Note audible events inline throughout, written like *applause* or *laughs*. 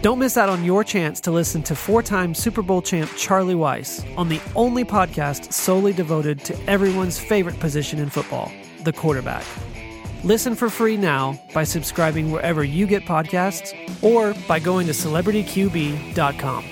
Don't miss out on your chance to listen to four time Super Bowl champ Charlie Weis on the only podcast solely devoted to everyone's favorite position in football, the quarterback. Listen for free now by subscribing wherever you get podcasts or by going to celebrityqb.com.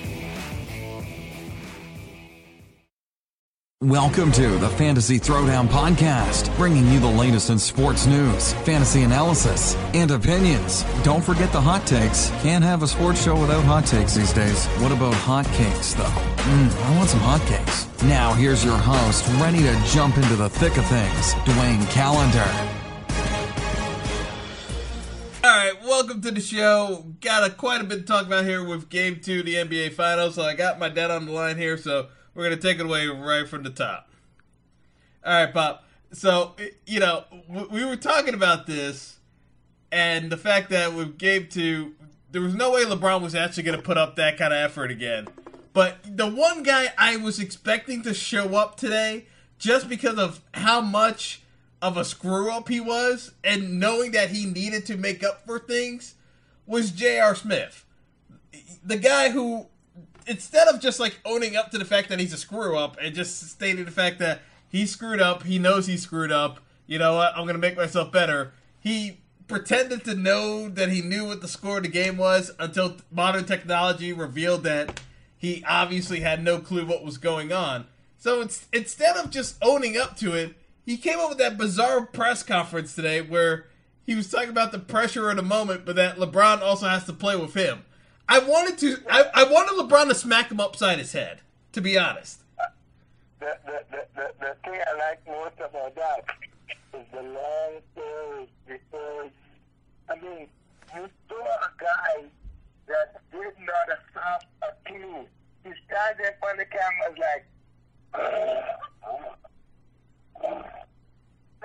Welcome to the Fantasy Throwdown Podcast, bringing you the latest in sports news, fantasy analysis, and opinions. Don't forget the hot takes. Can't have a sports show without hot takes these days. What about hot cakes, though? Mmm, I want some hot cakes. Now, here's your host, ready to jump into the thick of things, Dwayne Calendar. All right, welcome to the show. Got a, quite a bit to talk about here with Game Two, of the NBA Finals. So I got my dad on the line here, so we're gonna take it away right from the top. All right, Pop. So you know we were talking about this, and the fact that with Game Two, there was no way LeBron was actually gonna put up that kind of effort again. But the one guy I was expecting to show up today, just because of how much of a screw up he was, and knowing that he needed to make up for things, was J.R. Smith. The guy who, instead of just like owning up to the fact that he's a screw up and just stating the fact that he screwed up, he knows he screwed up, you know what, I'm to make myself better, he pretended to know that he knew what the score of the game was until modern technology revealed that he obviously had no clue what was going on. So it's, instead of just owning up to it, he came up with that bizarre press conference today where he was talking about the pressure of the moment, but that LeBron also has to play with him. I wanted to, I, I wanted LeBron to smack him upside his head, to be honest. The, the, the, the, thing I like most about that is the long stories because, I mean, you saw a guy that did not have a clue. He standing in front of the cameras like, *sighs*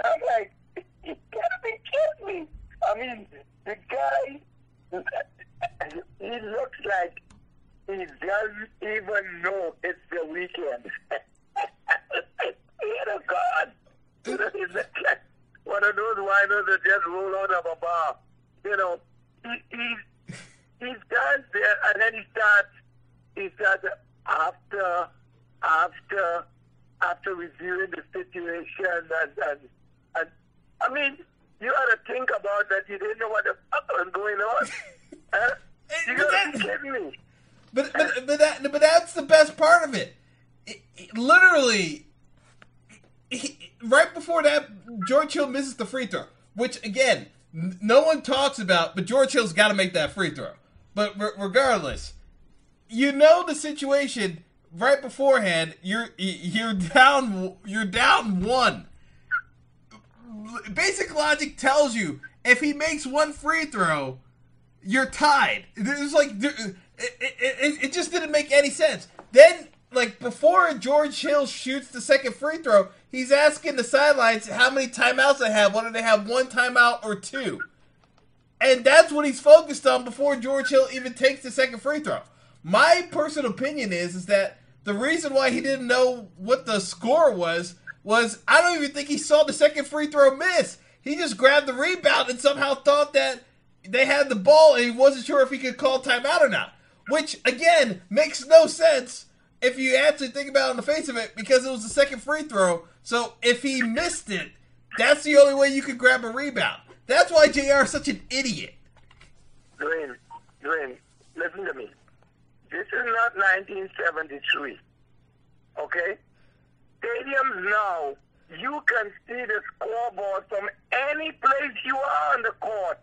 I'm like, you gotta be kidding me. I mean, the guy, he looks like he doesn't even know it's the weekend. *laughs* oh God. He looks like one of those winos that just roll out of a bar. You know, he, he, he stands there and then he starts, he starts after, after, after reviewing the situation and, and, and I mean, you ought to think about that. You didn't know what the fuck was going on. *laughs* huh? You But gotta be kidding me. But but but that but that's the best part of it. It- it- literally, he, right before that, George Hill misses the free throw, which again n- no one talks about. But George Hill's got to make that free throw. But re- regardless, you know the situation right beforehand. You're you're down you're down one. Basic logic tells you if he makes one free throw, you're tied. There's like it, it, it, it just didn't make any sense. Then like before George Hill shoots the second free throw, he's asking the sidelines how many timeouts they have, whether they have one timeout or two. And that's what he's focused on before George Hill even takes the second free throw. My personal opinion is is that the reason why he didn't know what the score was was I don't even think he saw the second free throw miss. He just grabbed the rebound and somehow thought that they had the ball and he wasn't sure if he could call timeout or not. Which again makes no sense if you actually think about it on the face of it because it was the second free throw. So if he missed it, that's the only way you could grab a rebound. That's why JR is such an idiot. Dwayne, Dwayne, listen to me. This is not 1973. Okay? Stadiums now, you can see the scoreboard from any place you are on the court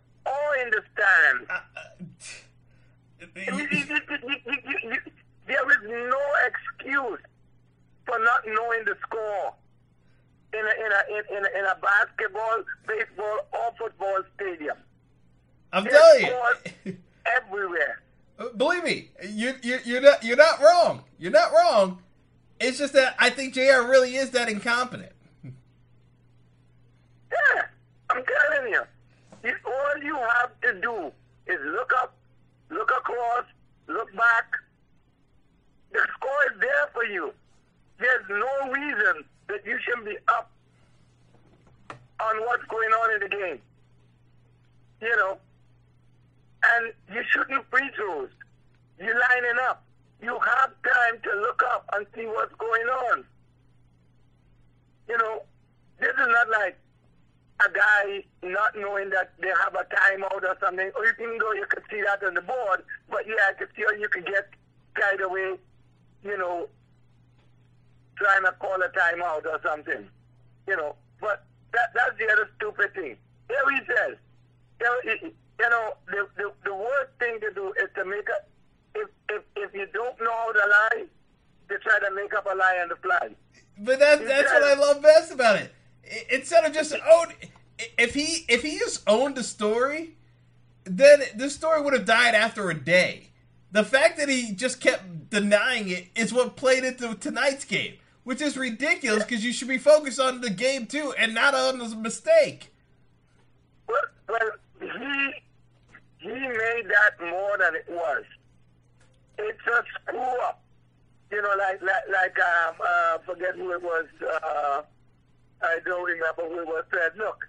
Uh, uh, you- you- you- you- There is no excuse for not knowing the score in a, in a, in, in a, in a basketball, baseball, or football stadium. I'm There's telling you. *laughs* everywhere. Uh, believe me, you you you're not you're not wrong. You're not wrong. It's just that I think Jr. really is that incompetent. Yeah, I'm telling you. All you have to do is look up, look across, look back. The score is there for you. There's no reason that you shouldn't be up on what's going on in the game. You know, and you shouldn't free throws. You're lining up. You have time to look up and see what's going on. You know, this is not like a guy not knowing that they have a timeout or something, or even though you could see that on the board, but yeah, I could see how you could get carried away, you know, trying to call a timeout or something, you know. But that that's the other stupid thing. Here he says, you know, it- you know the, the the worst thing to do is to make a if if if you don't know how to lie, to try to make up a lie on the fly. But that's that's what I love best about it. Instead of just own, if he if he just owned the story, then the story would have died after a day. The fact that he just kept denying it is what played into tonight's game, which is ridiculous because you should be focused on the game too and not on the mistake. Well, well, he he made that more than it was. It's a screw up. You know, like like like um uh forget who it was. Uh, I don't remember who was. Said, look,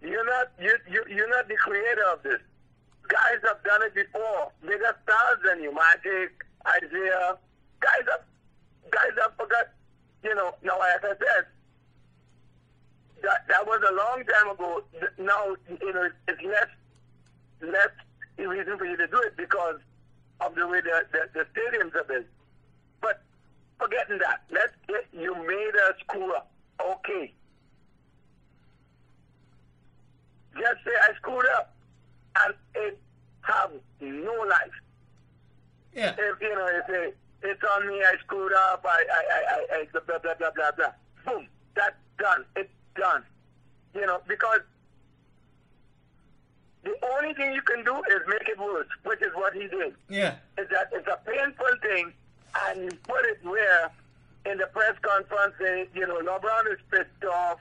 you're not you you you're not the creator of this. Guys have done it before. Bigger stars than you, Magic, Isaiah. Guys have guys have forgot. You know, now like I said, that that was a long time ago. Now you know it's less less reason for you to do it because of the way the the, the stadiums are built. But forgetting that, let's you made a screw up. Okay. Just say I screwed up, and it have no life. Yeah, If you know, if it, it's on me, I screwed up. I, I, I, I, blah blah blah blah blah. Boom, that's done. It's done. You know, because the only thing you can do is make it worse, which is what he did. yeah. Is that it's a painful thing, and you put it where in the press conference, they, you know, LeBron is pissed off,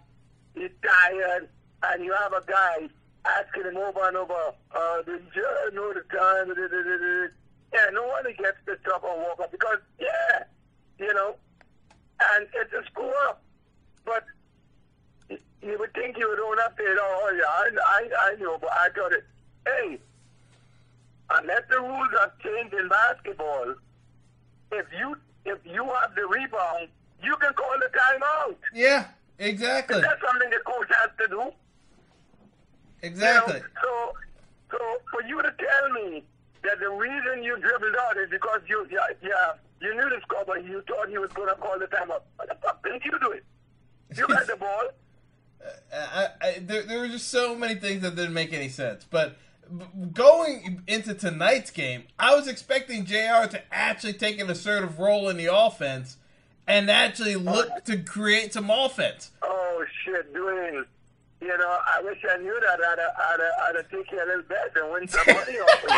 he's tired, and you have a guy asking him over and over, uh, did you know the time? Yeah, no one gets pissed off or walk up because, yeah, you know, and it's a screw up. But you would think you would own up to it. Oh, yeah, I, I, I know, but I got it. Hey, unless the rules have changed in basketball, if you if you have the rebound, you can call the timeout. Yeah, exactly. That's something the coach has to do. You know? Exactly. So, so for you to tell me that the reason you dribbled out is because you, yeah, yeah, you knew the score, but you thought he was going to call the timeout. What the fuck didn't you do it? You had the *laughs* ball. I, I, there, there were just so many things that didn't make any sense. But going into tonight's game, I was expecting JR to actually take an assertive role in the offense and actually look uh-huh. to create some offense. Oh shit, Dwayne. You know, I wish I knew that. I'd, I'd, I'd, I'd take you a little bet and win some money *laughs* off of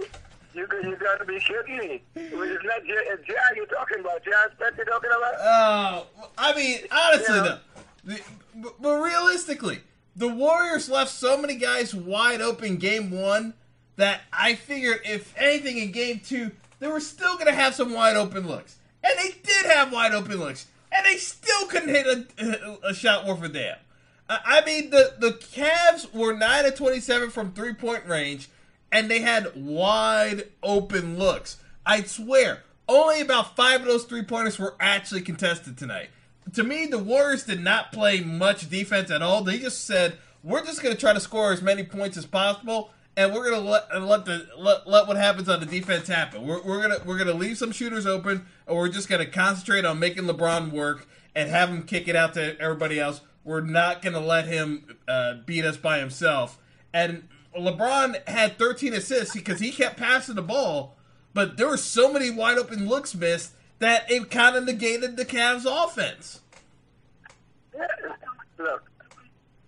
you. You, got- you got to be kidding me. It's not J, you're talking about. J Spence you're talking about? Oh, I mean, honestly Yeah. though, but, but realistically, the Warriors left so many guys wide open game one that I figured if anything in game two, they were still going to have some wide open looks, and they did have wide open looks, and they still couldn't hit a, a shot worth a damn. I mean, the the Cavs were nine of twenty-seven from three-point range, and they had wide open looks. I swear, only about five of those three-pointers were actually contested tonight. To me, the Warriors did not play much defense at all. They just said, "We're just going to try to score as many points as possible." And we're gonna let let the let, let what happens on the defense happen. We're, we're gonna we're gonna leave some shooters open, and we're just gonna concentrate on making LeBron work and have him kick it out to everybody else. We're not gonna let him uh, beat us by himself. And LeBron had 13 assists because he kept passing the ball, but there were so many wide open looks missed that it kind of negated the Cavs' offense. Look,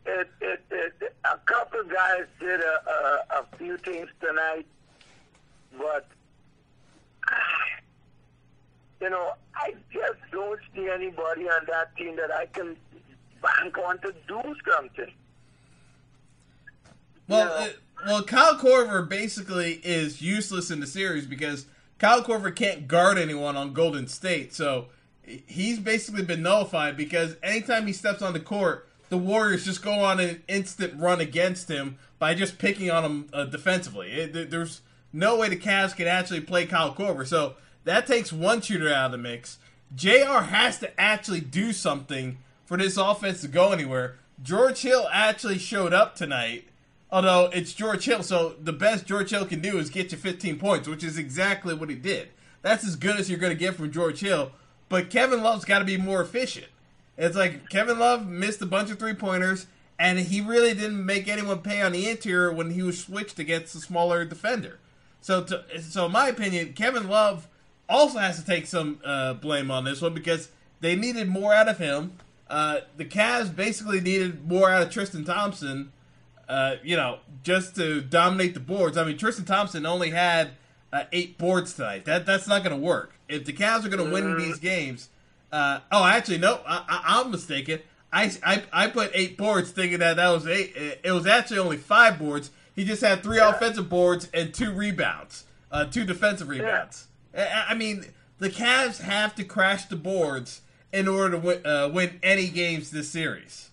it, it, it, a couple guys did a, a, a few things tonight, but *sighs* you know, I just don't see anybody on that team that I can bank on to do something. Well, uh, well, Kyle Korver basically is useless in the series because Kyle Korver can't guard anyone on Golden State, so he's basically been nullified because anytime he steps on the court, the Warriors just go on an instant run against him by just picking on him uh, defensively. It, there's no way the Cavs can actually play Kyle Korver, so that takes one shooter out of the mix. JR has to actually do something for this offense to go anywhere. George Hill actually showed up tonight, although it's George Hill, so the best George Hill can do is get you 15 points, which is exactly what he did. That's as good as you're going to get from George Hill, but Kevin Love's got to be more efficient. It's like Kevin Love missed a bunch of three pointers, and he really didn't make anyone pay on the interior when he was switched against a smaller defender. So, to, so in my opinion, Kevin Love also has to take some uh, blame on this one because they needed more out of him. Uh, the Cavs basically needed more out of Tristan Thompson, uh, you know, just to dominate the boards. I mean, Tristan Thompson only had uh, eight boards tonight. That that's not going to work. If the Cavs are going to win these games, uh, oh, actually, no, I, I, I'm mistaken. I, I, I put eight boards thinking that that was eight. It was actually only five boards. He just had three offensive boards and two rebounds, uh, two defensive rebounds. I, I mean, the Cavs have to crash the boards in order to win, uh, win any games this series.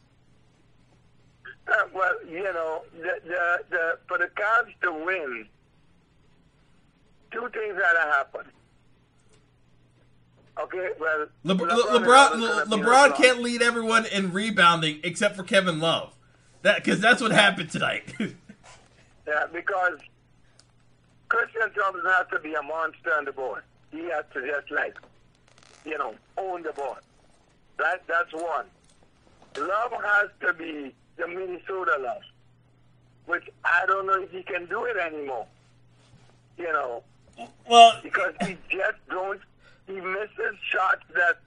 Uh, well, you know, the, the, the, for the Cavs to win, two things gotta happen. Okay, well, Le- Le- LeBron LeBron, Le- LeBron can't lead everyone in rebounding except for Kevin Love. That because that's what happened tonight. *laughs* Yeah, because Christian Thompson has to be a monster on the board. He has to just like, you know, own the board. That that's one. Love has to be the Minnesota love, which I don't know if he can do it anymore. You know, well, because he just don't. He misses shots that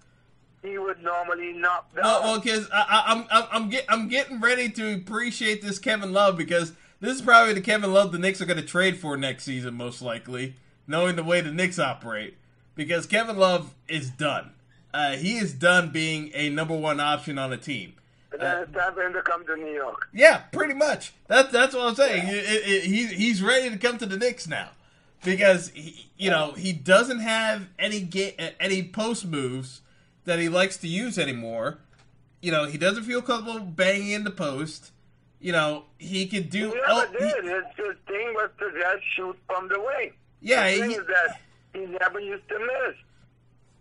he would normally knock down. well, well, because I'm I'm I'm, get, I'm getting ready to appreciate this Kevin Love because this is probably the Kevin Love the Knicks are going to trade for next season, most likely, knowing the way the Knicks operate. Because Kevin Love is done. Uh, he is done being a number one option on a team. and then it's time for him to come to New York. Yeah, pretty much. That's that's what I'm saying. It- it- it- he's he's ready to come to the Knicks now because he, you know he doesn't have any ga- any post moves that he likes to use anymore. You know he doesn't feel comfortable banging in the post. You know he could do. Oh, he never oh, he- did. His, his thing was to just shoot from the wing. Yeah, the thing he- is that he never used to miss.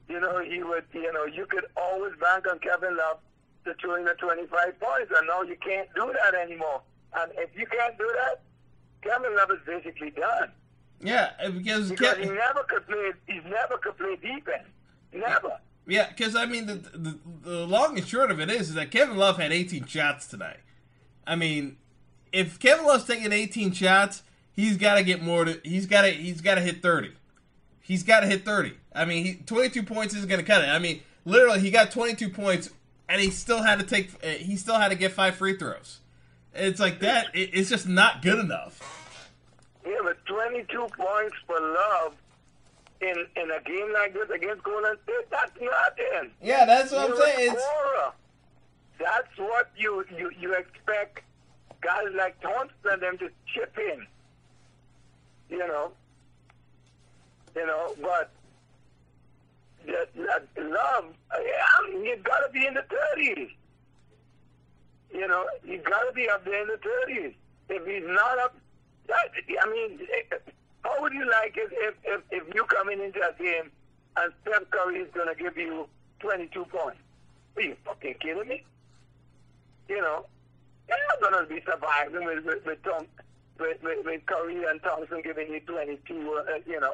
You know, he would. You know, you could always bank on Kevin Love to throw in the 25 points, and now you can't do that anymore. And if you can't do that, Kevin Love is basically done yeah, because because Ke- he never could play. He's never could play defense. Never. Yeah, because I mean, the, the the long and short of it is, is that Kevin Love had 18 shots tonight. I mean, if Kevin Love's taking 18 shots, he's got to get more. To, he's got to he's got to hit 30. He's got to hit 30. I mean, he, 22 points isn't going to cut it. I mean, literally, he got 22 points, and he still had to take. uh, He still had to get five free throws. It's like that. It, it's just not good enough. Yeah, but 22 points for Love in in a game like this against Golden State, that's nothing. Yeah, that's what I'm You're a saying. That's what you, you, you expect guys like Thompson and them to chip in. You know. You know, but that, that love, yeah, you got to be in the 30s. You know, you got to be up there in the 30s. If he's not up, that, I mean, how would you like it if, if, if you coming into a game and Steph Curry is going to give you 22 points? Are you fucking kidding me? You know, you're not going to be surviving with, with, with, Tom, with, with, with Curry and Thompson giving you 22, uh, you know.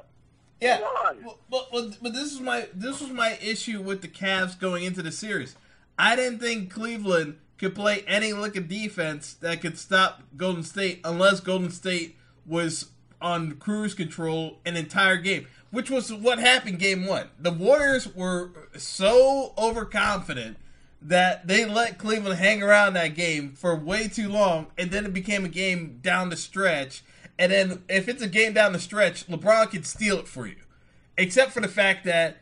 Yeah, Well, but, but but this is my this was my issue with the Cavs going into the series. I didn't think Cleveland could play any lick of defense that could stop Golden State unless Golden State was on cruise control an entire game, which was what happened game one. The Warriors were so overconfident that they let Cleveland hang around that game for way too long, and then it became a game down the stretch. And then if it's a game down the stretch, LeBron could steal it for you. Except for the fact that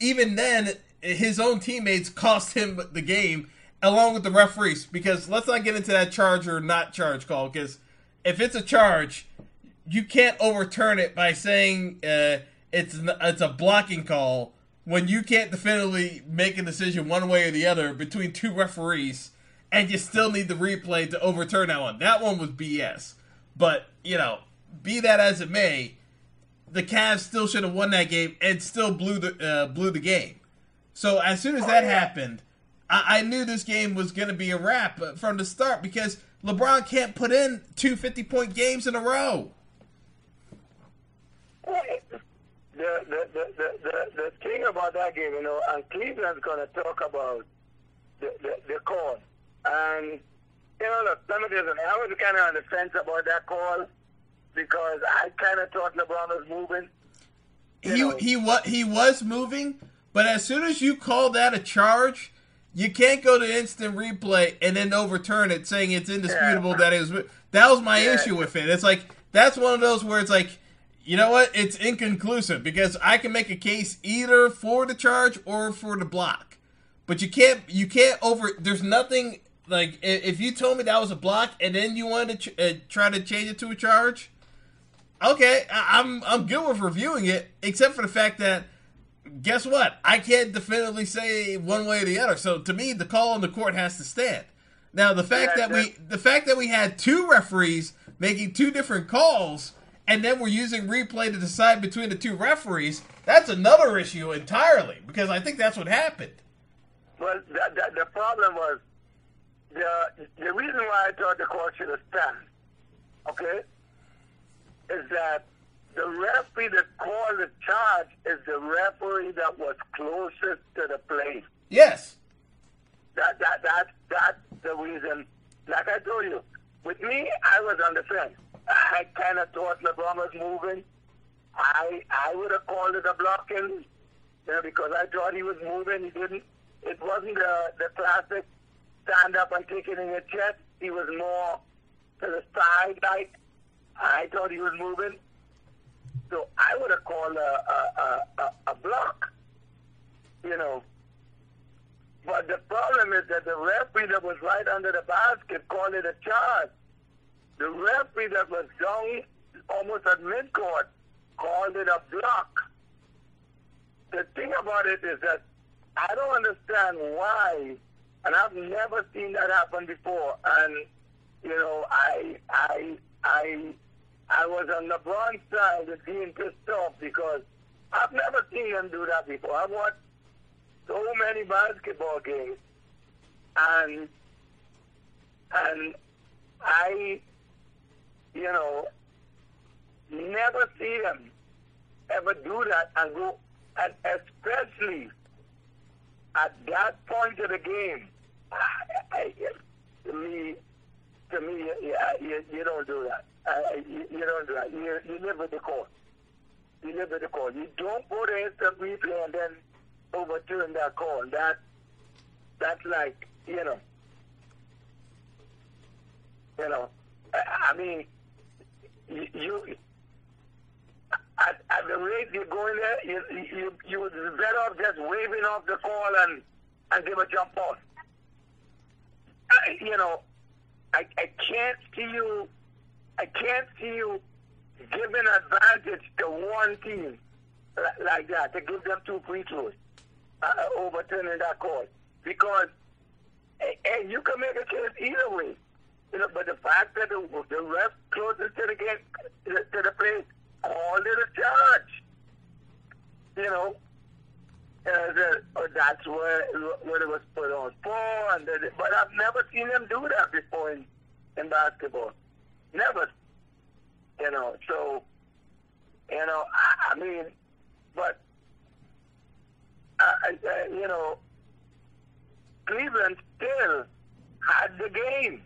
even then, his own teammates cost him the game along with the referees. Because let's not get into that charge or not charge call. Because if it's a charge, you can't overturn it by saying uh, it's it's a blocking call when you can't definitively make a decision one way or the other between two referees, and you still need the replay to overturn that one. That one was BS. But you know, be that as it may, the Cavs still should have won that game and still blew the uh, blew the game. So as soon as that happened, I, I knew this game was going to be a wrap uh, from the start because LeBron can't put in two 50 point games in a row. The, the, the, the, the, thing about that game, you know, and Cleveland's going to talk about the, the, the call. And, you know, look, let me tell you something. I was kind of on the fence about that call because I kind of thought LeBron was moving. You He know. he what he was moving, but as soon as you call that a charge, you can't go to instant replay and then overturn it, saying it's indisputable Yeah. that it was. That was my Yeah. issue with it. It's like that's one of those where it's like, you know what? It's inconclusive because I can make a case either for the charge or for the block, but you can't you can't over. There's nothing like if you told me that was a block and then you wanted to ch- uh, try to change it to a charge. Okay, I- I'm I'm good with reviewing it, except for the fact that guess what? I can't definitively say one way or the other. So to me, the call on the court has to stand. Now the fact Yeah, that we the fact that we had two referees making two different calls and then we're using replay to decide between the two referees, that's another issue entirely because I think that's what happened. Well, the, the, the problem was the the reason why I thought the court should have stand, okay, is that the referee that called the charge is the referee that was closest to the play. Yes. That that that that's the reason. Like I told you, with me, I was on the fence. I kind of thought LeBron was moving. I I would have called it a blocking, you know, because I thought he was moving. He didn't. It wasn't the the classic stand up and take it in your chest. He was more to the side, like I thought he was moving. So I would have called a a, a, a, block, you know. But the problem is that the referee that was right under the basket called it a charge. The referee that was down almost at midcourt called it a block. The thing about it is that I don't understand why, and I've never seen that happen before. And you know, I I I I was on LeBron's side of being pissed off because I've never seen them do that before. I've watched so many basketball games, and and I, you know, never see them ever do that and go, and especially at that point of the game. I, I, me, to me, yeah, you, you don't do that. Uh, you, you don't do that. You, you live with the call. You live with the call. You don't put an instant replay and then overturn that call. That that's like you know, you know. I, I mean, you, you at, at the rate you're going there, you you you would be better off just waving off the call and and give a jump ball. I, you know, I I can't see you. I can't see you giving advantage to one team like that to give them two free throws, uh, overturning that call because hey, hey, you can make a case either way. You know, but the fact that the, the ref closest to the game to the play called it a charge. You know, uh, the, uh, that's where where it was put on for, and the, but I've never seen them do that before in in basketball. Never. You know, so you know, I, I mean, but I, I, I- you know, Cleveland still had the game.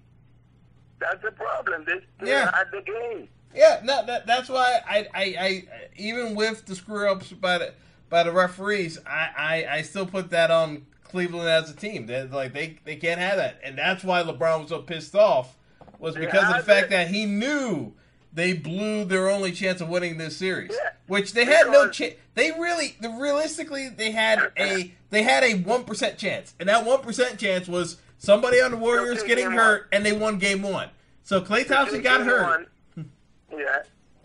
That's the problem. They still Yeah. had the game. Yeah, no, that, that's why I, I, I, even with the screw ups by the by the referees, I, I, I still put that on Cleveland as a team. They like they they can't have that, and that's why LeBron was so pissed off was because of the Yeah, fact that he knew they blew their only chance of winning this series, Yeah, which they had no chance. They really, the, realistically, they had a they had a one percent chance, and that one percent chance was somebody on the Warriors getting hurt, and they won game one. So Klay Thompson got hurt. One, *laughs* yeah.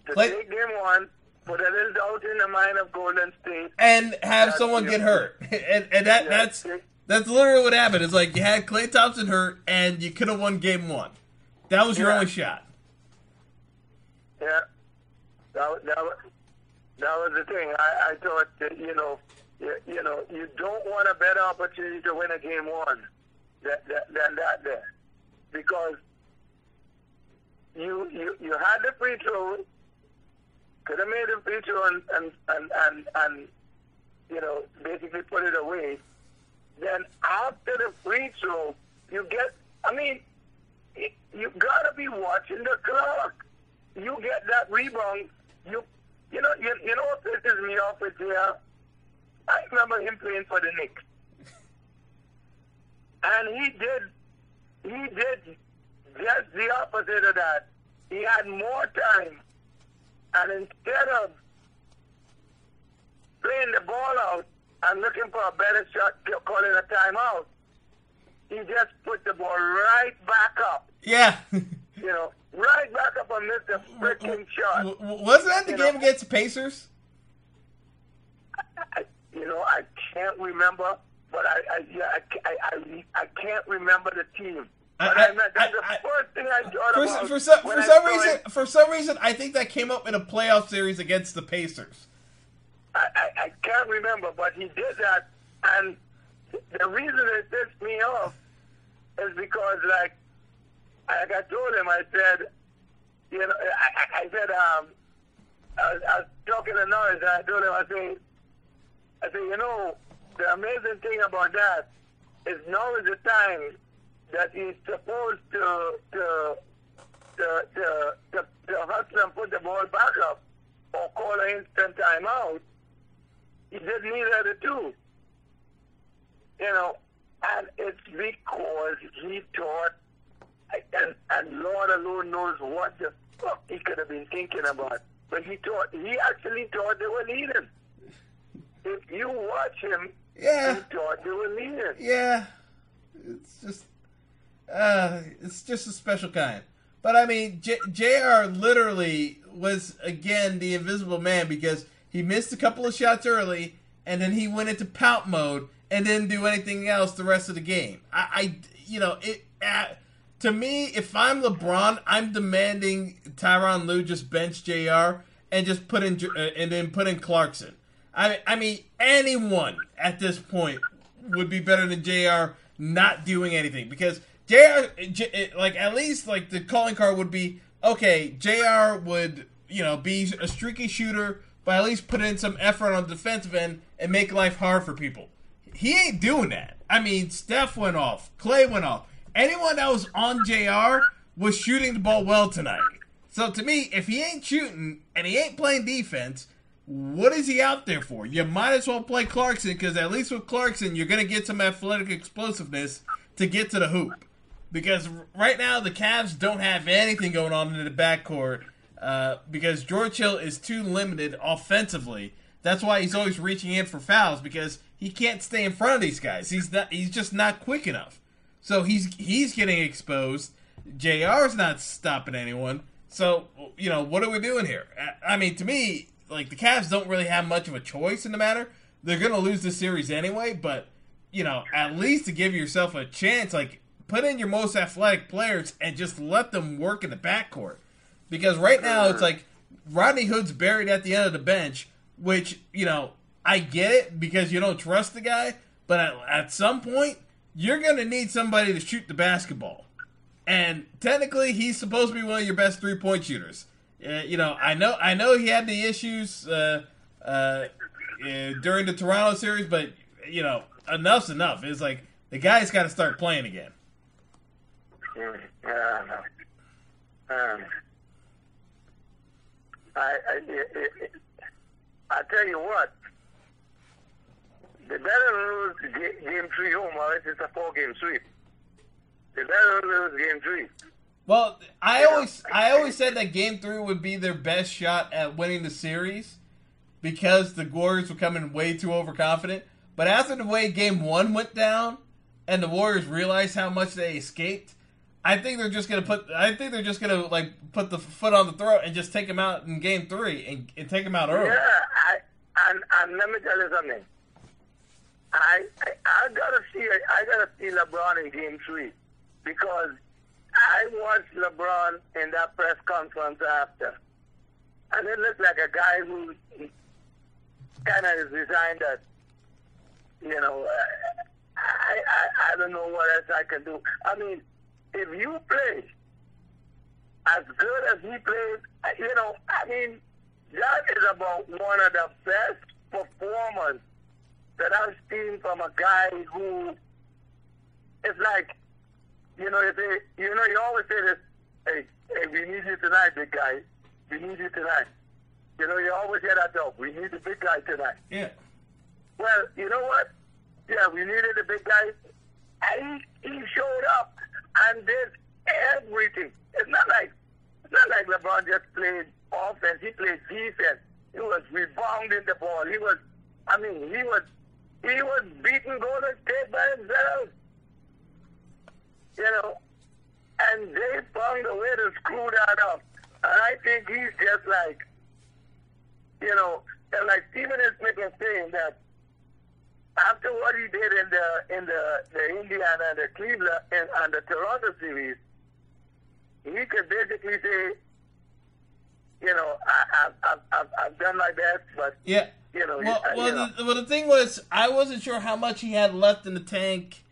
To Klay- game one, put a little doubt in the mind of Golden State. and have That's someone get hurt. *laughs* and and that Yeah. that's that's literally what happened. It's like you had Klay Thompson hurt, and you could have won game one. That was your Yeah. only shot. Yeah. That, that, that was the thing. I, I thought that, you know, you, you know, you don't want a better opportunity to win a game one than, than, than that there. Because you, you, you had the free throw, could have made free throw and, and, and, and, and, you know, basically put it away. Then after the free throw, you get, I mean, you, you gotta be watching the clock. You get that rebound. You, you know, you, you know what pisses me off with here? I remember him playing for the Knicks, and he did, he did just the opposite of that. He had more time, and instead of playing the ball out and looking for a better shot, calling a timeout, he just put the ball right back up. Yeah. *laughs* You know, right back up and missed a freaking shot. Wasn't that the You game know- against the Pacers? I, you know, I can't remember, but I, I, I, I, I, I can't remember the team. But I- I, I- I- first thing I thought For, about. for some for some reason it. for some reason I think that came up in a playoff series against the Pacers. I, I, I can't remember, but he did that, and the reason it pissed me off is because, like, like I told him, I said, you know, I, I I said, um, I was, I was talking to Norris, and I told him, I said, I said, you know, the amazing thing about that is now is the time that he's supposed to to to to, to, to hustle and put the ball back up or call an instant timeout. He did neither of the two. You know, and it's because he thought, and, and Lord alone knows what the fuck he could have been thinking about. But he thought, he actually thought they were leading. If you watch him, Yeah. he thought they were leading. Yeah, it's just, uh, it's just a special kind. But I mean, J- Jr. literally was again the invisible man because he missed a couple of shots early, and then he went into pout mode and didn't do anything else the rest of the game. I, I you know, it. Uh, to me, if I'm LeBron, I'm demanding Tyronn Lue just bench Jr. and just put in uh, and then put in Clarkson. I I mean anyone at this point would be better than Jr. not doing anything because Jr. Like at least like the calling card would be okay. Jr. would you know be a streaky shooter, but at least put in some effort on the defensive end and make life hard for people. He ain't doing that. I mean, Steph went off, Klay went off. Anyone that was on Jr. was shooting the ball well tonight. So to me, if he ain't shooting and he ain't playing defense, what is he out there for? You might as well play Clarkson because at least with Clarkson, you're going to get some athletic explosiveness to get to the hoop. Because right now, the Cavs don't have anything going on in the backcourt uh, because George Hill is too limited offensively. That's why he's always reaching in for fouls because he can't stay in front of these guys. He's not. He's just not quick enough. So he's he's getting exposed. Jr's not stopping anyone. So you know what are we doing here? I- I mean, to me, like the Cavs don't really have much of a choice in the matter. They're gonna lose this series anyway, but you know at least to give yourself a chance, like put in your most athletic players and just let them work in the backcourt. Because right now it's like Rodney Hood's buried at the end of the bench, which you know I get it because you don't trust the guy, but at, at some point you're gonna need somebody to shoot the basketball. And technically, he's supposed to be one of your best three point shooters. Uh, you know, I know, I know he had the issues uh, uh, uh, during the Toronto series, but you know, enough's enough. It's like the guy's got to start playing again. I. I, I, it, it, I tell you what, They better lose game three oh, home, or it's a four game sweep. They better lose game three. Well, I always I always said that game three would be their best shot at winning the series because the Warriors were coming way too overconfident. But after the way game one went down and the Warriors realized how much they escaped, I think they're just gonna put I think they're just gonna like put the foot on the throat and just take him out in game three and, and take him out early. Yeah, I, let me tell you something. I, I I gotta see I gotta see LeBron in Game Three because I watched LeBron in that press conference after, and it looked like a guy who kind of resigned that you know I, I I don't know what else I can do. I mean, if you play as good as he plays, uh, you know, I mean, that is about one of the best performers that I've seen from a guy who it's like, you know, if they, you know, you always say this, hey, hey, we need you tonight, big guy. We need you tonight. You know, you always hear that though. We need the big guy tonight. Yeah. Well, you know what? Yeah, we needed the big guy. And he, he showed up and did everything. It's not like it's not like LeBron just played offense. He played defense. He was rebounding the ball. He was, I mean, he was, he was beating Golden State by himself. You know, and they found a way to screw that up. And I think he's just like, you know, and like Stephen. Smith was saying that after what he did in the in the, the Indiana and the Cleveland and, and the Toronto series, he could basically say, you know, I, I, I've, I've, I've done my best, but Yeah. you know, Well, you, well, you know. the, well, the thing was, I wasn't sure how much he had left in the tank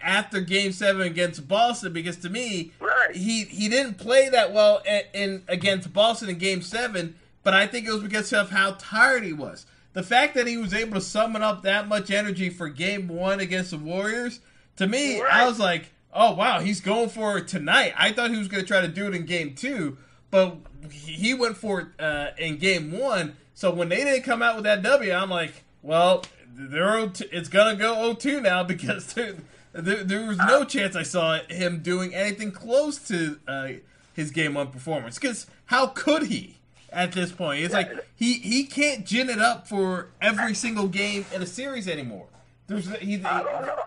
after Game Seven against Boston because to me, Right. he he didn't play that well in, in against Boston in Game Seven. But I think it was because of how tired he was. The fact that he was able to summon up that much energy for Game One against the Warriors, to me, I was like, oh wow, he's going for it tonight. I thought he was going to try to do it in Game Two, but he went for it uh, in Game One. So when they didn't come out with that W, I'm like, well, they're 0-2 it's gonna go 0-2 now *laughs* because there, there, there was no chance I saw him doing anything close to uh, his Game One performance. Because how could he? At this point, it's like he he can't gin it up for every single game in a series anymore. There's he, I don't know.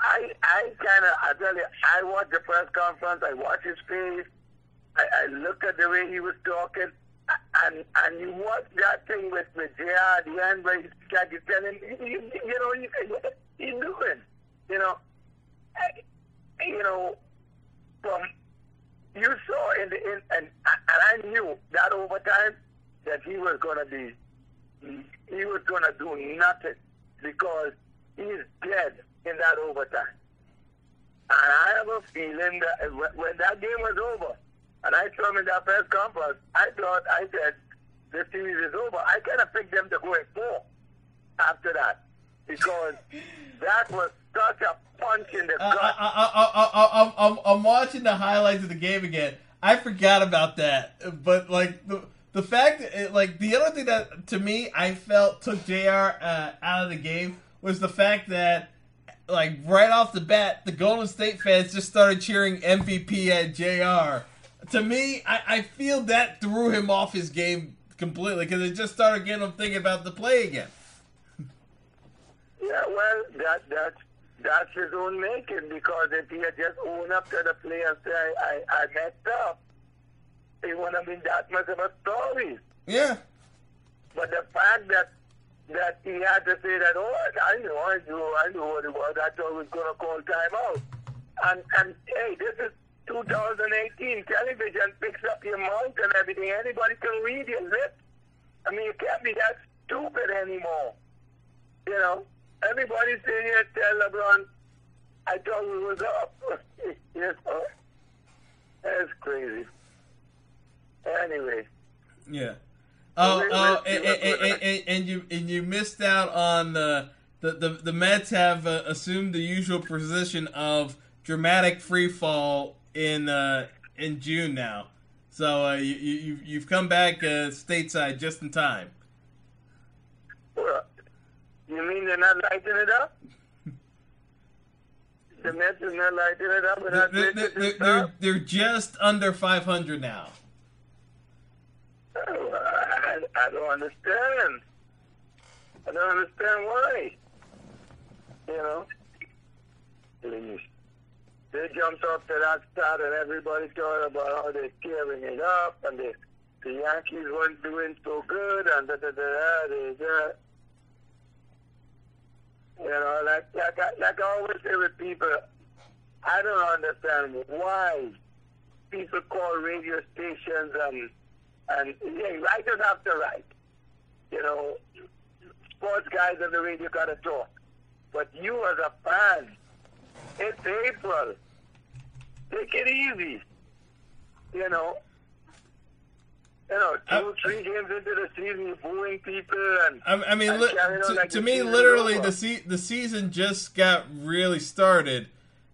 I I kind of I tell you, I watched the press conference. I watched his face. I, I looked at the way he was talking, and and you watch that thing with with Jr. at the end where he's like he's telling you, you, know you he's doing, you know, I, you know, from you saw in the in and and I knew that overtime that he was gonna be he was gonna do nothing because he's dead in that overtime. And I have a feeling that when that game was over, and I saw him in that press conference, I thought I said the series is over. I kind of picked them to go in four after that because that was a punch in the I, gut. I, I, I, I, I'm, I'm watching the highlights of the game again. I forgot about that, but like the the fact, that, like the other thing that to me I felt took Jr. Uh, out of the game was the fact that like right off the bat, the Golden State fans just started cheering MVP at Jr. To me, I, I feel that threw him off his game completely because it just started getting him thinking about the play again. Yeah, well, that that's that's his own making because if he had just owned up to the play and say I, I, I messed up, it wouldn't have been that much of a story. Yeah, But the fact that that he had to say that, oh, I know, I knew, I knew what it was. I thought was going to call timeout. And and hey, this is 2018. Television picks up your mouth and everything. Anybody can read your lips. I mean, you can't be that stupid anymore. You know, everybody's sitting here tell LeBron, I thought we was up. *laughs* you know, that's crazy. Anyway. Yeah. Oh, oh, and, and, and, and, and you and you missed out on the the the, the Mets have uh, assumed the usual position of dramatic free fall in uh, in June now. So uh, you, you you've come back uh, stateside just in time. You mean they're not lighting it up? The Mets is not lighting it up. They're, They're, they're, they're, they're, just under 500 now. Oh, I, I don't understand. I don't understand why. You know, they, they jumped up to that start and everybody talking about how they're tearing it up and the the Yankees weren't doing so good and da da da da da. You know, like like I, like I always say with people, I don't understand why people call radio stations and and yeah, writers have to write. You know, sports guys on the radio gotta talk. But you as a fan, it's April. Take it easy. You know. You know, two, Uh, three games into the season, booing people and I, I mean, and li- to, like to me, literally, the se- the season just got really started,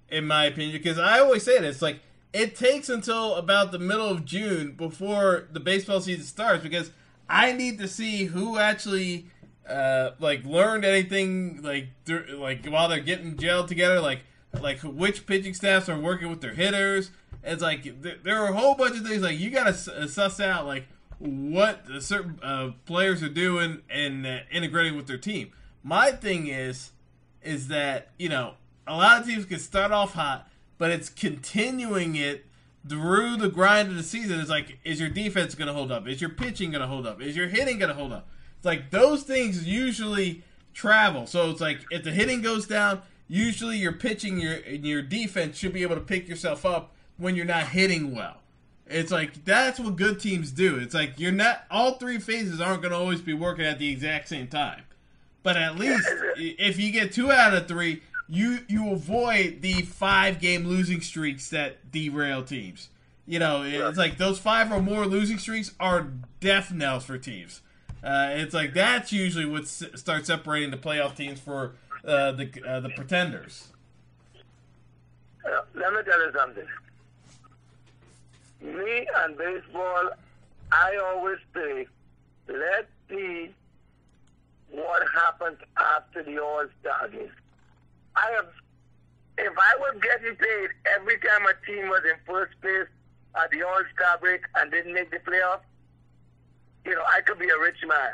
in my opinion. Because I always say this, like it takes until about the middle of June before the baseball season starts, because I need to see who actually uh, like learned anything, like dur- like while they're getting gelled together, like like which pitching staffs are working with their hitters. It's like there, are a whole bunch of things like you got to suss out like what certain uh, players are doing and uh, integrating with their team. My thing is, is that you know a lot of teams can start off hot, but it's continuing it through the grind of the season. It's like, is your defense going to hold up? Is your pitching going to hold up? Is your hitting going to hold up? It's like those things usually travel. So it's like if the hitting goes down, usually your pitching, your your defense should be able to pick yourself up when you're not hitting well. It's like that's what good teams do. It's like you're not all three phases aren't going to always be working at the exact same time. But at least if you get two out of three, you you avoid the five game losing streaks that derail teams. You know, it's like those five or more losing streaks are death knells for teams. Uh, it's like that's usually what s- starts separating the playoff teams for uh, the uh, the pretenders. Let me tell you something. Me and baseball, I always say, let's see what happens after the All Star game. I have, if I was getting paid every time a team was in first place at the All Star break and didn't make the playoff, you know, I could be a rich man.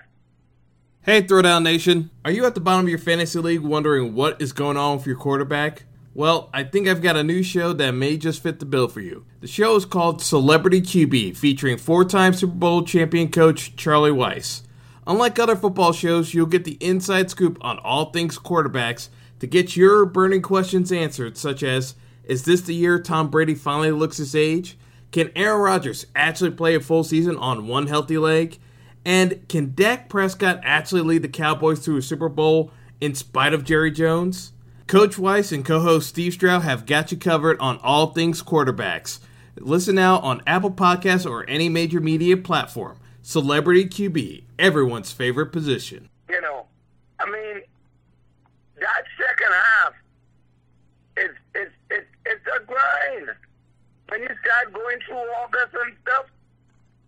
Hey, Throwdown Nation. Are you at the bottom of your fantasy league wondering what is going on with your quarterback? Well, I think I've got a new show that may just fit the bill for you. The show is called Celebrity QB, featuring four time Super Bowl champion coach Charlie Weis. Unlike other football shows, you'll get the inside scoop on all things quarterbacks to get your burning questions answered, such as Is this the year Tom Brady finally looks his age? Can Aaron Rodgers actually play a full season on one healthy leg? And can Dak Prescott actually lead the Cowboys to a Super Bowl in spite of Jerry Jones? Coach Weis and co host Steve Stroud have got you covered on all things quarterbacks. Listen now on Apple Podcasts or any major media platform. Celebrity QB, everyone's favorite position. You know, I mean, that second half, it's it's it's it's a grind. When you start going through August and stuff,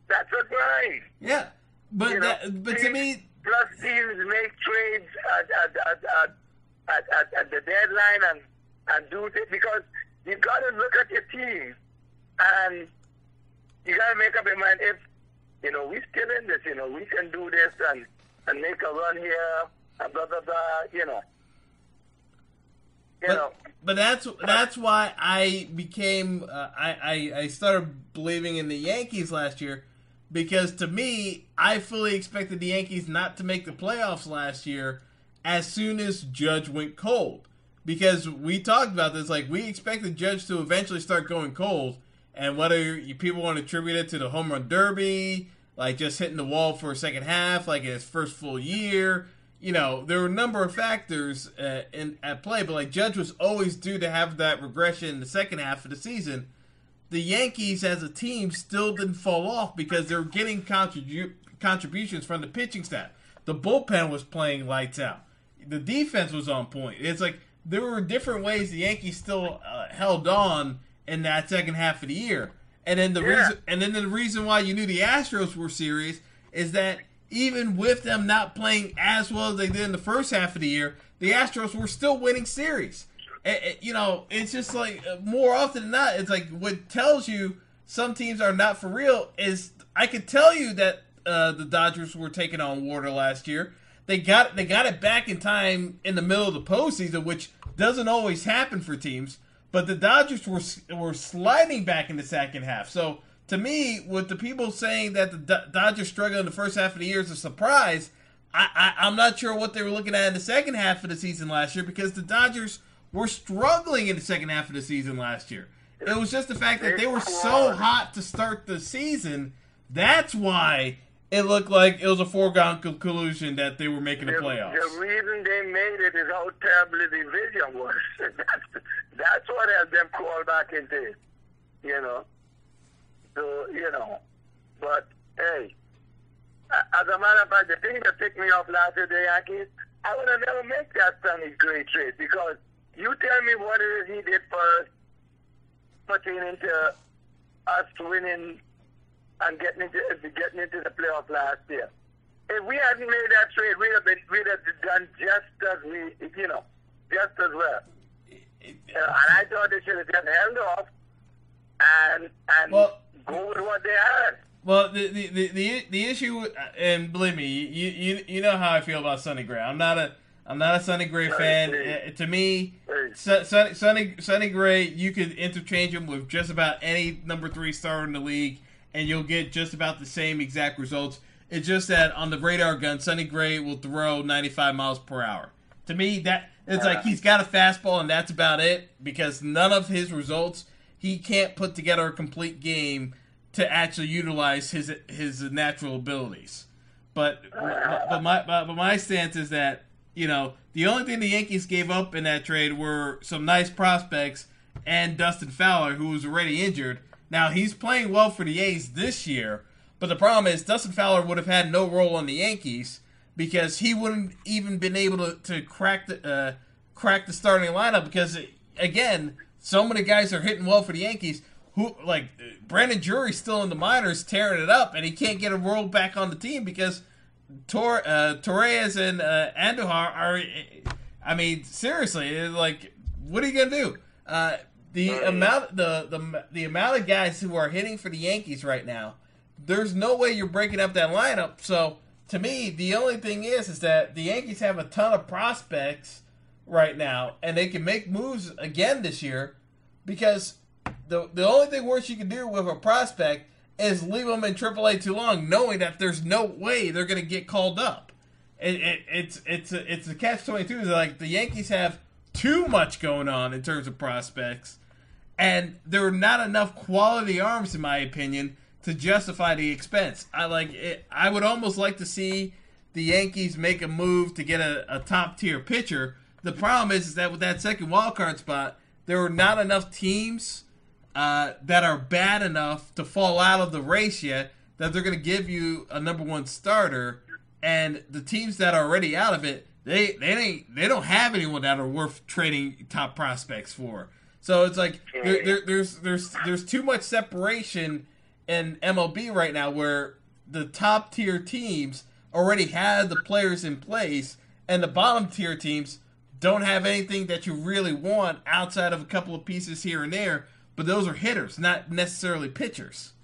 that's a grind. Yeah, but You know, that, but to me, plus teams make trades at at at at, at, at, at the deadline and and do this because you got to look at your team and you got to make up your mind if you know we're still in this, you know we can do this and and make a run here and blah blah blah, you know. You know, but, but that's that's why I became uh, I, I I started believing in the Yankees last year because to me I fully expected the Yankees not to make the playoffs last year as soon as Judge went cold because we talked about this like we expected Judge to eventually start going cold and whether you, people want to attribute it to the home run derby like just hitting the wall for a second half like in his first full year you know, there were a number of factors uh, in at play, but like Judge was always due to have that regression in the second half of the season. The Yankees, as a team, still didn't fall off because they were getting contribu- contributions from the pitching staff. The bullpen was playing lights out. The defense was on point. It's like there were different ways the Yankees still uh, held on in that second half of the year. And then the Yeah. reason, and then the reason why you knew the Astros were serious is that even with them not playing as well as they did in the first half of the year, the Astros were still winning series. It- it- you know, it's just like uh, more often than not, it's like what tells you some teams are not for real is I could tell you that uh, the Dodgers were taking on water last year. They got they got it back in time in the middle of the postseason, which doesn't always happen for teams. But the Dodgers were were sliding back in the second half. So to me, with the people saying that the Do- Dodgers struggled in the first half of the year is a surprise, I, I I'm not sure what they were looking at in the second half of the season last year because the Dodgers were struggling in the second half of the season last year. It was just the fact that they were so hot to start the season. That's why it looked like it was a foregone conclusion that they were making the The, playoffs. the reason they made it is how terrible the division was. *laughs* that's, that's what helped them crawl back into it, you know. So, you know, but hey, as a matter of fact, the thing that picked me up last year, the Yankees, I would have never make that Sonny Gray trade because you tell me what it is he did first pertaining to us winning and getting into getting into the playoff last year. If we hadn't made that trade, we'd have been we'd have done just as we you know, just as well. Uh, and I thought they should have just held off and and Well- go with what they had. Well, the the, the, the, the issue, and believe me, you, you you know how I feel about Sonny Gray. I'm not a I'm not a Sonny Gray fan. Uh, to me. Sonny, Sonny Sonny Gray, you could interchange him with just about any number three star in the league, and you'll get just about the same exact results. It's just that on the radar gun, Sonny Gray will throw 95 miles per hour. To me, that it's like he's got a fastball, and that's about it. Because none of his results, he can't put together a complete game to actually utilize his his natural abilities. But but my but my stance is that you know the only thing the Yankees gave up in that trade were some nice prospects and Dustin Fowler, who was already injured. Now he's playing well for the A's this year, but the problem is Dustin Fowler would have had no role on the Yankees because he wouldn't even been able to, to crack the uh, crack the starting lineup because again, so many guys are hitting well for the Yankees. Who like Brandon Drury's still in the minors tearing it up, and he can't get a role back on the team because Tor uh, Torres and uh, Andujar are. I mean, seriously, like, what are you gonna do? Uh, the amount the, the the amount of guys who are hitting for the Yankees right now, there's no way you're breaking up that lineup. So to me, the only thing is is that the Yankees have a ton of prospects right now, and they can make moves again this year because the the only thing worse you can do with a prospect is leave them in AAA too long, knowing that there's no way they're going to get called up. It, it, it's it's a, it's a catch twenty two. Like the Yankees have too much going on in terms of prospects, and there are not enough quality arms, in my opinion, to justify the expense. I like it. I would almost like to see the Yankees make a move to get a, a top tier pitcher. The problem is, is that with that second wild card spot, there are not enough teams uh, that are bad enough to fall out of the race yet that they're going to give you a number one starter. And the teams that are already out of it, they they ain't they don't have anyone that are worth trading top prospects for. So it's like there, there, there's there's there's too much separation in MLB right now where the top tier teams already have the players in place, and the bottom tier teams don't have anything that you really want outside of a couple of pieces here and there. But those are hitters, not necessarily pitchers.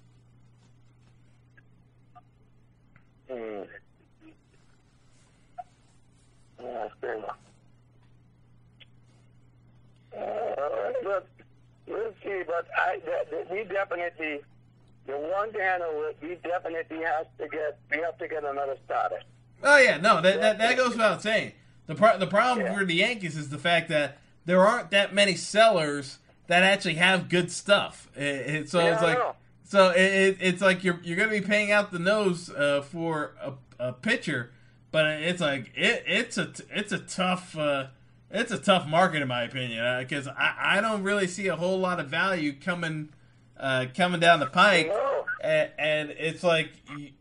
Mm. Yeah, fair enough. Uh, but we'll see. But I, the, the, we definitely, the one thing I know, is we definitely has to get, we have to get another starter. Oh yeah, no, that that, that goes without saying. The pro- the problem Yeah. for the Yankees is the fact that there aren't that many sellers that actually have good stuff. It, it- so Yeah, it's like so it, it, it's like you're you're gonna be paying out the nose uh, for a, a pitcher, but it's like it it's a it's a tough uh, it's a tough market in my opinion because I, I don't really see a whole lot of value coming uh, coming down the pike No. and, and it's like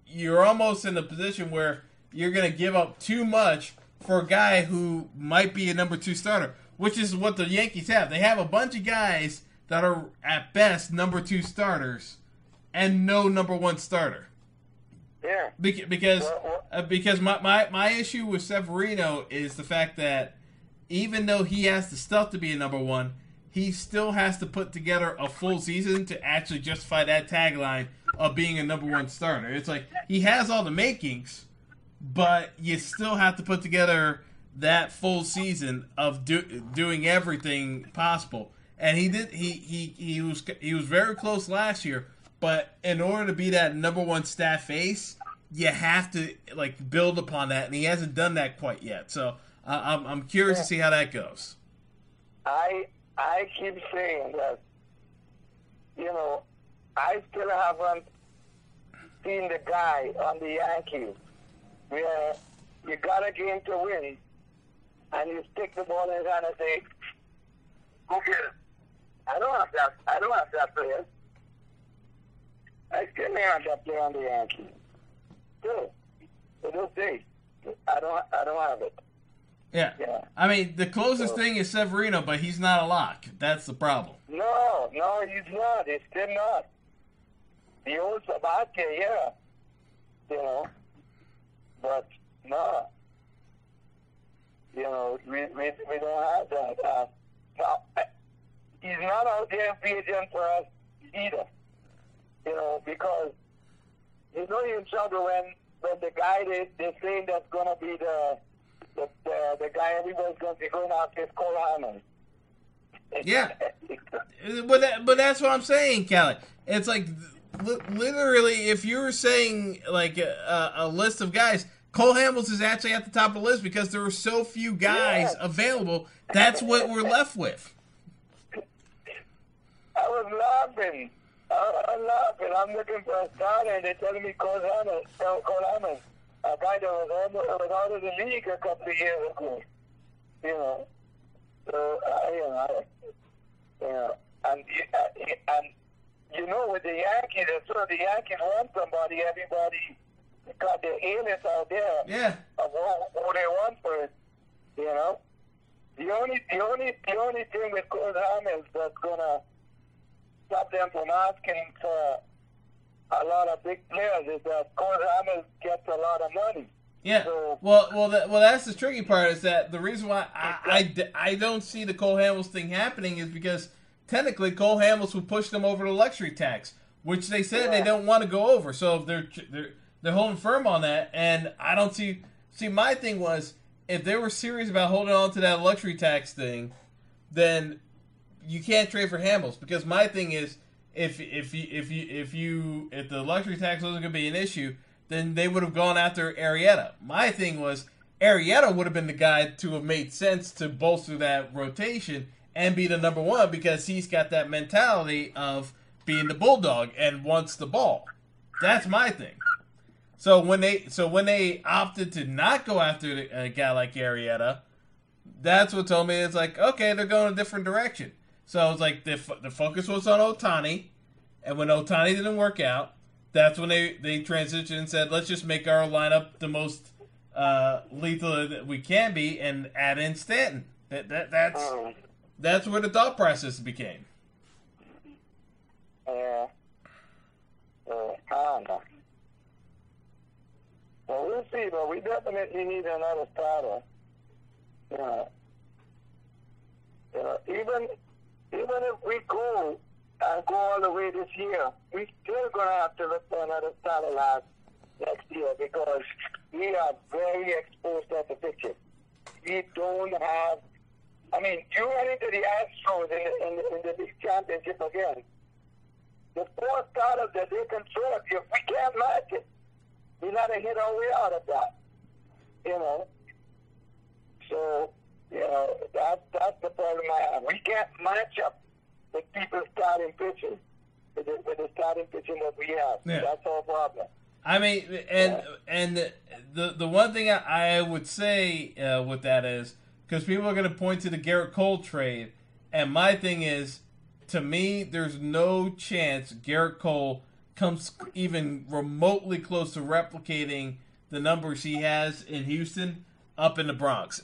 you're almost in a position where you're going to give up too much for a guy who might be a number two starter, which is what the Yankees have. They have a bunch of guys that are at best number two starters and no number one starter. Yeah. Beca- because Well, well- uh, because my, my my issue with Severino is the fact that even though he has the stuff to be a number one, he still has to put together a full season to actually justify that tagline of being a number one starter. It's like he has all the makings, but you still have to put together that full season of do, doing everything possible. And he did. He, he he was he was very close last year. But in order to be that number one staff ace, you have to like build upon that, and he hasn't done that quite yet. So uh, I'm I'm curious to see how that goes. I I keep saying that you know I still haven't seen the guy on the Yankees where you got a game to win and you stick the ball in his hand and say, "Go get it." I don't have that. I don't have that player. I still have that player on the Yankees. Still, to this day, I don't. I don't have it. Yeah. Yeah. I mean, the closest thing is Severino, but he's not a lock. That's the problem. No, no, he's not. He's still not. The old Sabathia, yeah. You know. But no. You know, we, we, we don't have that. Uh, now, he's not out there agent for us either. You know, because you know you're in trouble when, when the guy they, they're saying that's going to be the, the, the, the guy everybody's going to be going after is Cole Harmon. Yeah. But that, but that's what I'm saying, Kelly. It's like li- literally, if you were saying like a, a list of guys, Cole Hamels is actually at the top of the list because there were so few guys Yeah. available. That's what we're left with. I was laughing. I, I'm laughing. I'm looking for a starter, and they're telling me Cole Hammond, Cole Cole Guy that was, out of the league a couple of years ago. You know, so uh, you know, I, you know, and you- uh, and you know, with the Yankees, as soon as the Yankees want somebody, everybody got their A-list out there Yeah. of who, who they want for it. You know, the only the only the only thing with Cole Hamels that's gonna stop them from asking for a lot of big players is that Cole Hamels gets a lot of money. Yeah. So- Well, well, that, well. That's the tricky part. Is that the reason why I, I, I don't see the Cole Hamels thing happening is because technically Cole Hamels would push them over the luxury tax, which they said they don't want to go over. So they're they're they're holding firm on that, and I don't see. See, my thing was if they were serious about holding on to that luxury tax thing, then you can't trade for Hamels because my thing is if if you if you if you if the luxury tax wasn't going to be an issue, then they would have gone after Arrieta. My thing was Arrieta would have been the guy to have made sense to bolster that rotation and be the number one because he's got that mentality of being the bulldog and wants the ball. That's my thing. So when they so when they opted to not go after a guy like Arrieta, that's what told me it's like okay they're going a different direction. So it was like the the focus was on Ohtani, and when Ohtani didn't work out, that's when they they transitioned and said let's just make our lineup the most uh, lethal that we can be and add in Stanton. That that that's Um, that's where the thought process became. yeah. Uh, I don't know. Well, we'll see, but we definitely need another starter. Know, you know, even even if we go and go all the way this year, we still gonna have to look for another last next year because we are very exposed at the pitcher. We don't have. I mean, you run into the Astros in the, in the, in the big championship again. The four starters that they control, if we can't match it, we gotta hit our way out of that. You know. So, you know, that's that's the problem I have. We can't match up with people starting pitching, with the, with the starting pitching that we have. Yeah. That's our problem. I mean, and and the the one thing I, I would say uh, with that is because people are going to point to the Gerrit Cole trade, and my thing is, to me, there's no chance Gerrit Cole comes even remotely close to replicating the numbers he has in Houston up in the Bronx.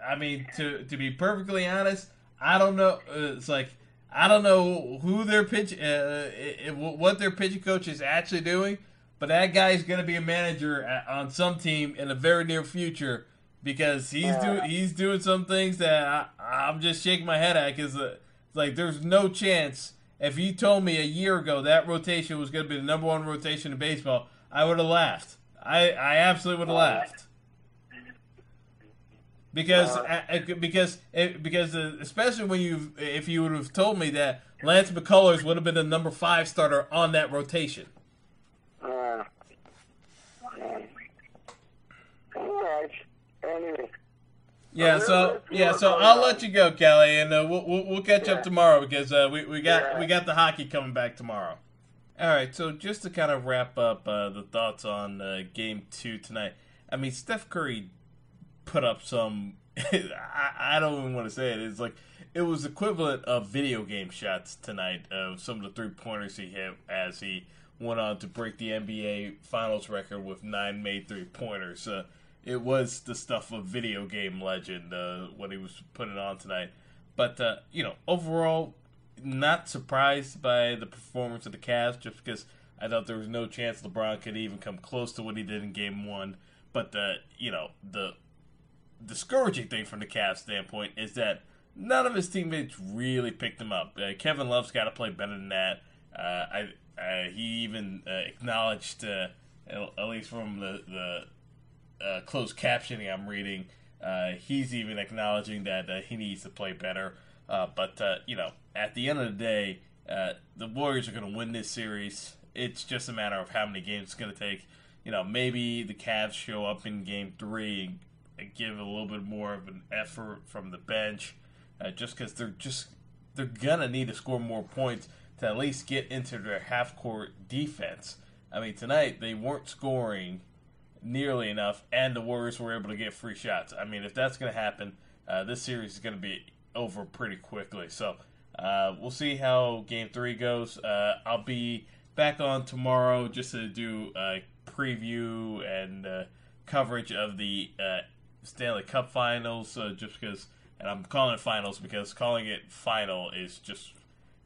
Uh, I mean, to to be perfectly honest, I don't know. Uh, it's like I don't know who their pitch, uh, uh, what their pitching coach is actually doing. but that guy's going to be a manager at, on some team in the very near future because he's doing he's doing some things that I, I'm just shaking my head at because uh, like there's no chance. If you told me a year ago that rotation was going to be the number one rotation in baseball, I would have laughed. I, I absolutely would have laughed because uh, because it, because uh, especially when you if you would have told me that Lance McCullers would have been the number five starter on that rotation. Uh, uh, all right. Anyway. Yeah, so yeah, so I'll let you go, Kelly, and uh, we'll, we'll we'll catch up tomorrow because uh, we we got we got the hockey coming back tomorrow. All right, so just to kind of wrap up uh, the thoughts on uh, Game Two tonight, I mean Steph Curry put up some. *laughs* I, I don't even want to say it. It's like it was equivalent of video game shots tonight of some of the three pointers he hit as he went on to break the NBA Finals record with nine made three pointers. Uh, it was the stuff of video game legend uh, what he was putting on tonight. But uh, you know, overall, not surprised by the performance of the Cavs, just because I thought there was no chance LeBron could even come close to what he did in Game One. But uh, you know, the discouraging thing from the Cavs standpoint is that none of his teammates really picked him up. Uh, Kevin Love's got to play better than that. Uh, I, uh, he even uh, acknowledged, at least from the the closed captioning I'm reading, he's even acknowledging that he needs to play better. but you know, at the end of the day, the Warriors are going to win this series. It's just a matter of how many games it's going to take. You know, maybe the Cavs show up in Game Three give a little bit more of an effort from the bench, uh, just because they're just they're gonna need to score more points to at least get into their half court defense. I mean, tonight they weren't scoring nearly enough, and the Warriors were able to get free shots. I mean, if that's gonna happen, uh, this series is gonna be over pretty quickly. So uh, we'll see how Game Three goes. Uh, I'll be back on tomorrow just to do a preview and uh, coverage of the uh, Stanley Cup Finals, uh, just because, and I'm calling it finals because calling it final is just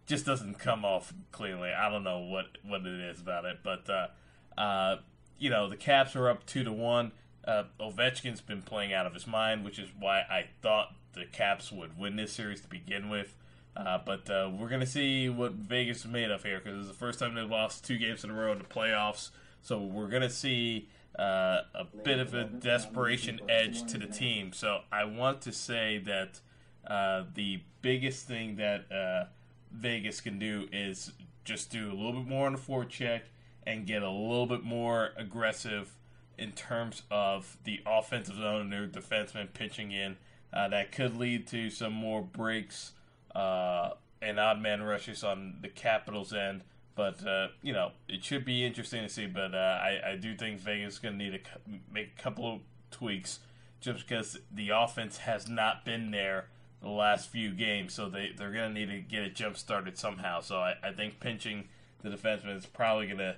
just doesn't come off cleanly. I don't know what what it is about it, but uh, uh, you know the Caps are up two to one. Uh, Ovechkin's been playing out of his mind, which is why I thought the Caps would win this series to begin with. Uh, but uh, we're gonna see what Vegas is made of here because it's the first time they've lost two games in a row in the playoffs. So we're gonna see uh, a bit of a desperation edge to the team. So I want to say that uh, the biggest thing that uh, Vegas can do is just do a little bit more on the forecheck and get a little bit more aggressive in terms of the offensive zone and their defensemen pitching in. Uh, that could lead to some more breaks uh, and odd man rushes on the Capitals end. But uh, you know, it should be interesting to see. But uh, I, I do think Vegas is going to need to make a couple of tweaks, just because the offense has not been there the last few games. So they they're going to need to get it jump started somehow. So I, I think pinching the defenseman is probably going to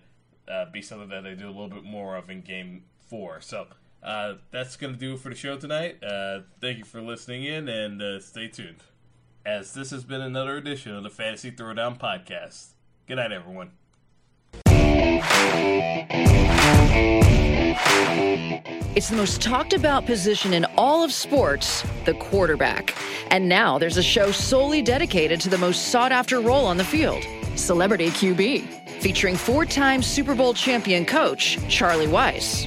uh, be something that they do a little bit more of in Game Four. So. Uh, that's going to do it for the show tonight. Uh, thank you for listening in and uh, stay tuned. As this has been another edition of the Fantasy Throwdown Podcast. Good night, everyone. It's the most talked about position in all of sports, the quarterback. And now there's a show solely dedicated to the most sought after role on the field Celebrity QB, featuring four time Super Bowl champion coach Charlie Weis.